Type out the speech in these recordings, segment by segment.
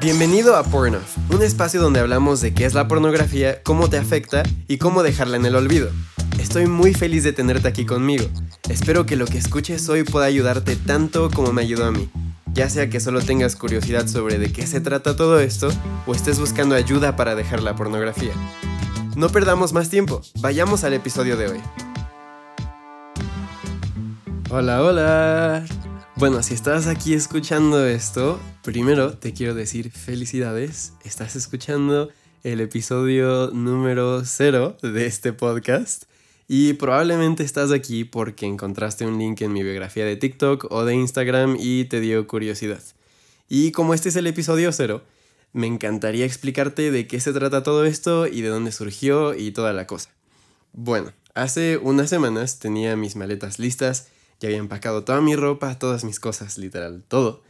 Bienvenido a Pornoff, un espacio donde hablamos de qué es la pornografía, cómo te afecta y cómo dejarla en el olvido. Estoy muy feliz de tenerte aquí conmigo. Espero que lo que escuches hoy pueda ayudarte tanto como me ayudó a mí. Ya sea que solo tengas curiosidad sobre de qué se trata todo esto o estés buscando ayuda para dejar la pornografía. No perdamos más tiempo, vayamos al episodio de hoy. Hola, hola. Bueno, si estás aquí escuchando esto, primero te quiero decir felicidades. Estás escuchando el episodio número 0 de este podcast. Y probablemente estás aquí porque encontraste un link en mi biografía de TikTok o de Instagram y te dio curiosidad. Y como este es el episodio 0, me encantaría explicarte de qué se trata todo esto y de dónde surgió y toda la cosa. Bueno, hace unas semanas tenía mis maletas listas, ya había empacado toda mi ropa, todas mis cosas, literal, todo,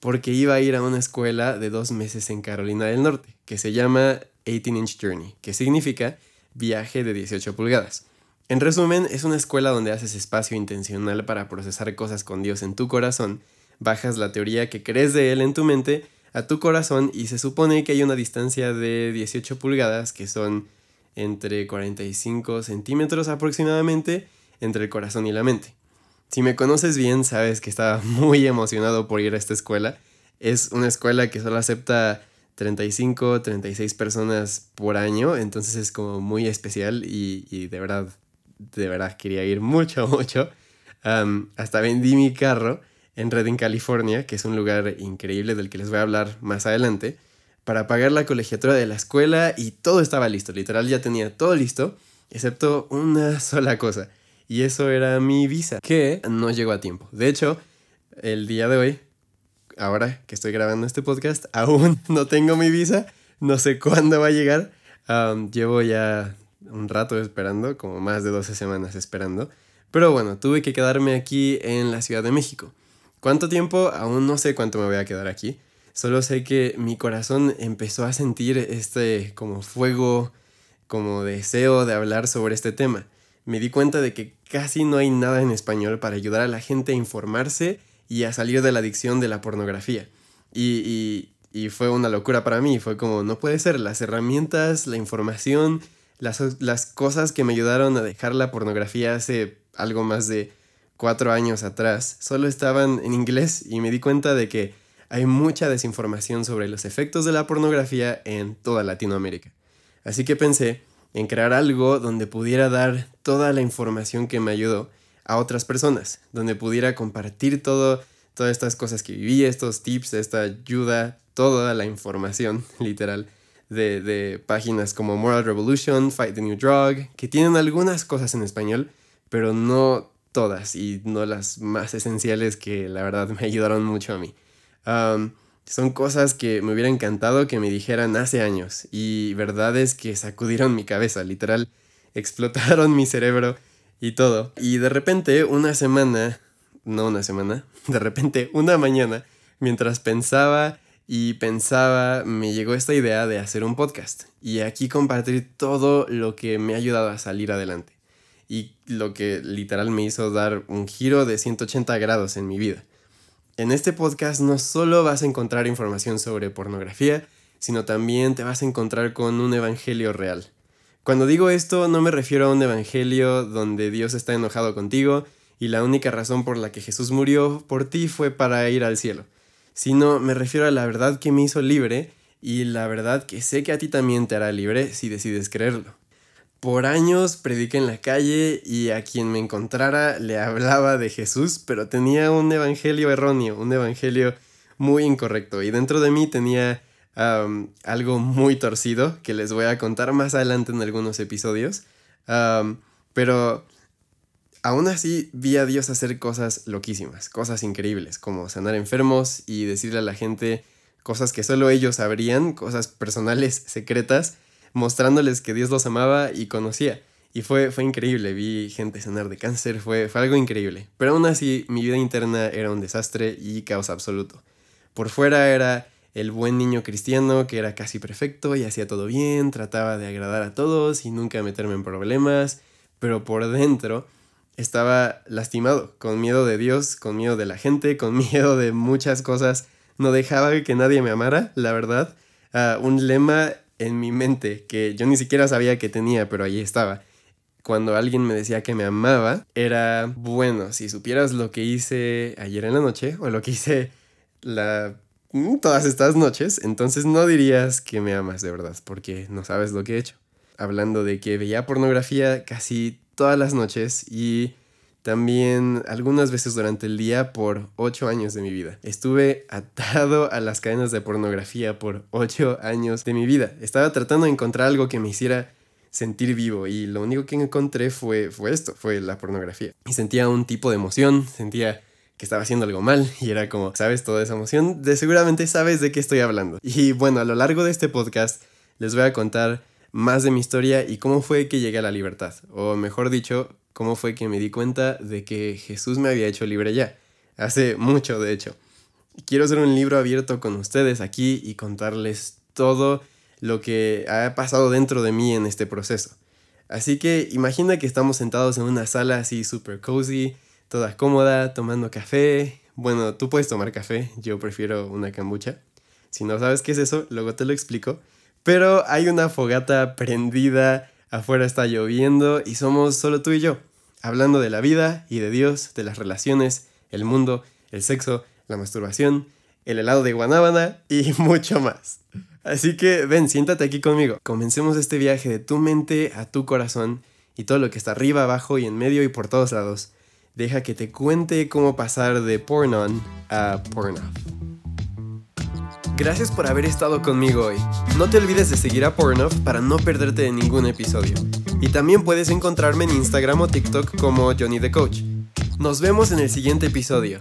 porque iba a ir a una escuela de dos meses en Carolina del Norte, que se llama 18 Inch Journey, que significa viaje de 18 pulgadas. En resumen, es una escuela donde haces espacio intencional para procesar cosas con Dios en tu corazón, bajas la teoría que crees de Él en tu mente a tu corazón y se supone que hay una distancia de 18 pulgadas, que son entre 45 centímetros aproximadamente, entre el corazón y la mente. Si me conoces bien, sabes que estaba muy emocionado por ir a esta escuela. Es una escuela que solo acepta 35, 36 personas por año, entonces es como muy especial y, y de verdad de verdad quería ir mucho, mucho. hasta vendí mi carro en Redding, California, que es un lugar increíble del que les voy a hablar más adelante, para pagar la colegiatura de la escuela y todo estaba listo. Literal ya tenía todo listo, excepto una sola cosa. Y eso era mi visa, que no llegó a tiempo. De hecho, el día de hoy, ahora que estoy grabando este podcast, aún no tengo mi visa. No sé cuándo va a llegar. llevo ya un rato esperando, como más de 12 semanas esperando. Pero bueno, tuve que quedarme aquí en la Ciudad de México. ¿Cuánto tiempo? Aún no sé cuánto me voy a quedar aquí. Solo sé que mi corazón empezó a sentir este como fuego, como deseo de hablar sobre este tema. Me di cuenta de que casi no hay nada en español para ayudar a la gente a informarse y a salir de la adicción de la pornografía. Y, y, fue una locura para mí. Fue como, no puede ser, las herramientas, la información, las, cosas que me ayudaron a dejar la pornografía hace algo más de cuatro años atrás solo estaban en inglés y me di cuenta de que hay mucha desinformación sobre los efectos de la pornografía en toda Latinoamérica. Así que pensé en crear algo donde pudiera dar toda la información que me ayudó a otras personas, donde pudiera compartir todo, todas estas cosas que viví, estos tips, esta ayuda, toda la información, literal, de, páginas como Moral Revolution, Fight the New Drug, que tienen algunas cosas en español, pero no todas y no las más esenciales que la verdad me ayudaron mucho a mí. son cosas que me hubiera encantado que me dijeran hace años y verdades que sacudieron mi cabeza, literal, explotaron mi cerebro y todo. Y de repente, una semana, no una semana, de repente, una mañana, mientras pensaba y pensaba, me llegó esta idea de hacer un podcast y aquí compartir todo lo que me ha ayudado a salir adelante y lo que literal me hizo dar un giro de 180 grados en mi vida. En este podcast no solo vas a encontrar información sobre pornografía, sino también te vas a encontrar con un evangelio real. Cuando digo esto no me refiero a un evangelio donde Dios está enojado contigo y la única razón por la que Jesús murió por ti fue para ir al cielo sino me refiero a la verdad que me hizo libre y la verdad que sé que a ti también te hará libre si decides creerlo. Por años prediqué en la calle y a quien me encontrara le hablaba de Jesús, pero tenía un evangelio erróneo, un evangelio muy incorrecto y dentro de mí tenía algo muy torcido que les voy a contar más adelante en algunos episodios. pero Aún así, vi a Dios hacer cosas loquísimas, cosas increíbles, como sanar enfermos y decirle a la gente cosas que solo ellos sabrían, cosas personales, secretas, mostrándoles que Dios los amaba y conocía. Y fue, fue increíble, vi gente sanar de cáncer, fue, fue algo increíble. Pero aún así, mi vida interna era un desastre y caos absoluto. Por fuera era el buen niño cristiano que era casi perfecto y hacía todo bien, trataba de agradar a todos y nunca meterme en problemas, pero por dentro estaba lastimado, con miedo de Dios, con miedo de la gente, con miedo de muchas cosas no dejaba que nadie me amara, la verdad. Ah, un lema en mi mente que yo ni siquiera sabía que tenía, pero ahí estaba. Cuando alguien me decía que me amaba, era, bueno, si supieras lo que hice ayer en la noche o lo que hice la, todas estas noches, entonces no dirías que me amas de verdad, porque no sabes lo que he hecho. Hablando de que veía pornografía casi todas las noches y también algunas veces durante el día por ocho años de mi vida. Estuve atado a las cadenas de pornografía por ocho años de mi vida. Estaba tratando de encontrar algo que me hiciera sentir vivo y lo único que encontré fue, fue esto, fue la pornografía. Y sentía un tipo de emoción, sentía que estaba haciendo algo mal y era como, ¿sabes? Toda esa emoción, de seguramente sabes de qué estoy hablando. Y bueno, a lo largo de este podcast les voy a contar más de mi historia y cómo fue que llegué a la libertad, o mejor dicho, cómo fue que me di cuenta de que Jesús me había hecho libre ya. Hace mucho, de hecho. Quiero hacer un libro abierto con ustedes aquí y contarles todo lo que ha pasado dentro de mí en este proceso. Así que imagina que estamos sentados en una sala así super cozy, toda cómoda, tomando café. Bueno, tú puedes tomar café, yo prefiero una cambucha. Si no sabes qué es eso, luego te lo explico. Pero hay una fogata prendida, afuera está lloviendo y somos solo tú y yo, hablando de la vida y de Dios, de las relaciones, el mundo, el sexo, la masturbación, el helado de guanábana y mucho más. Así que ven, siéntate aquí conmigo. Comencemos este viaje de tu mente a tu corazón y todo lo que está arriba, abajo y en medio y por todos lados. Deja que te cuente cómo pasar de porn on a porn off. Gracias por haber estado conmigo hoy. No te olvides de seguir a Pornoff para no perderte de ningún episodio. Y también puedes encontrarme en Instagram o TikTok como Johnny the Coach. Nos vemos en el siguiente episodio.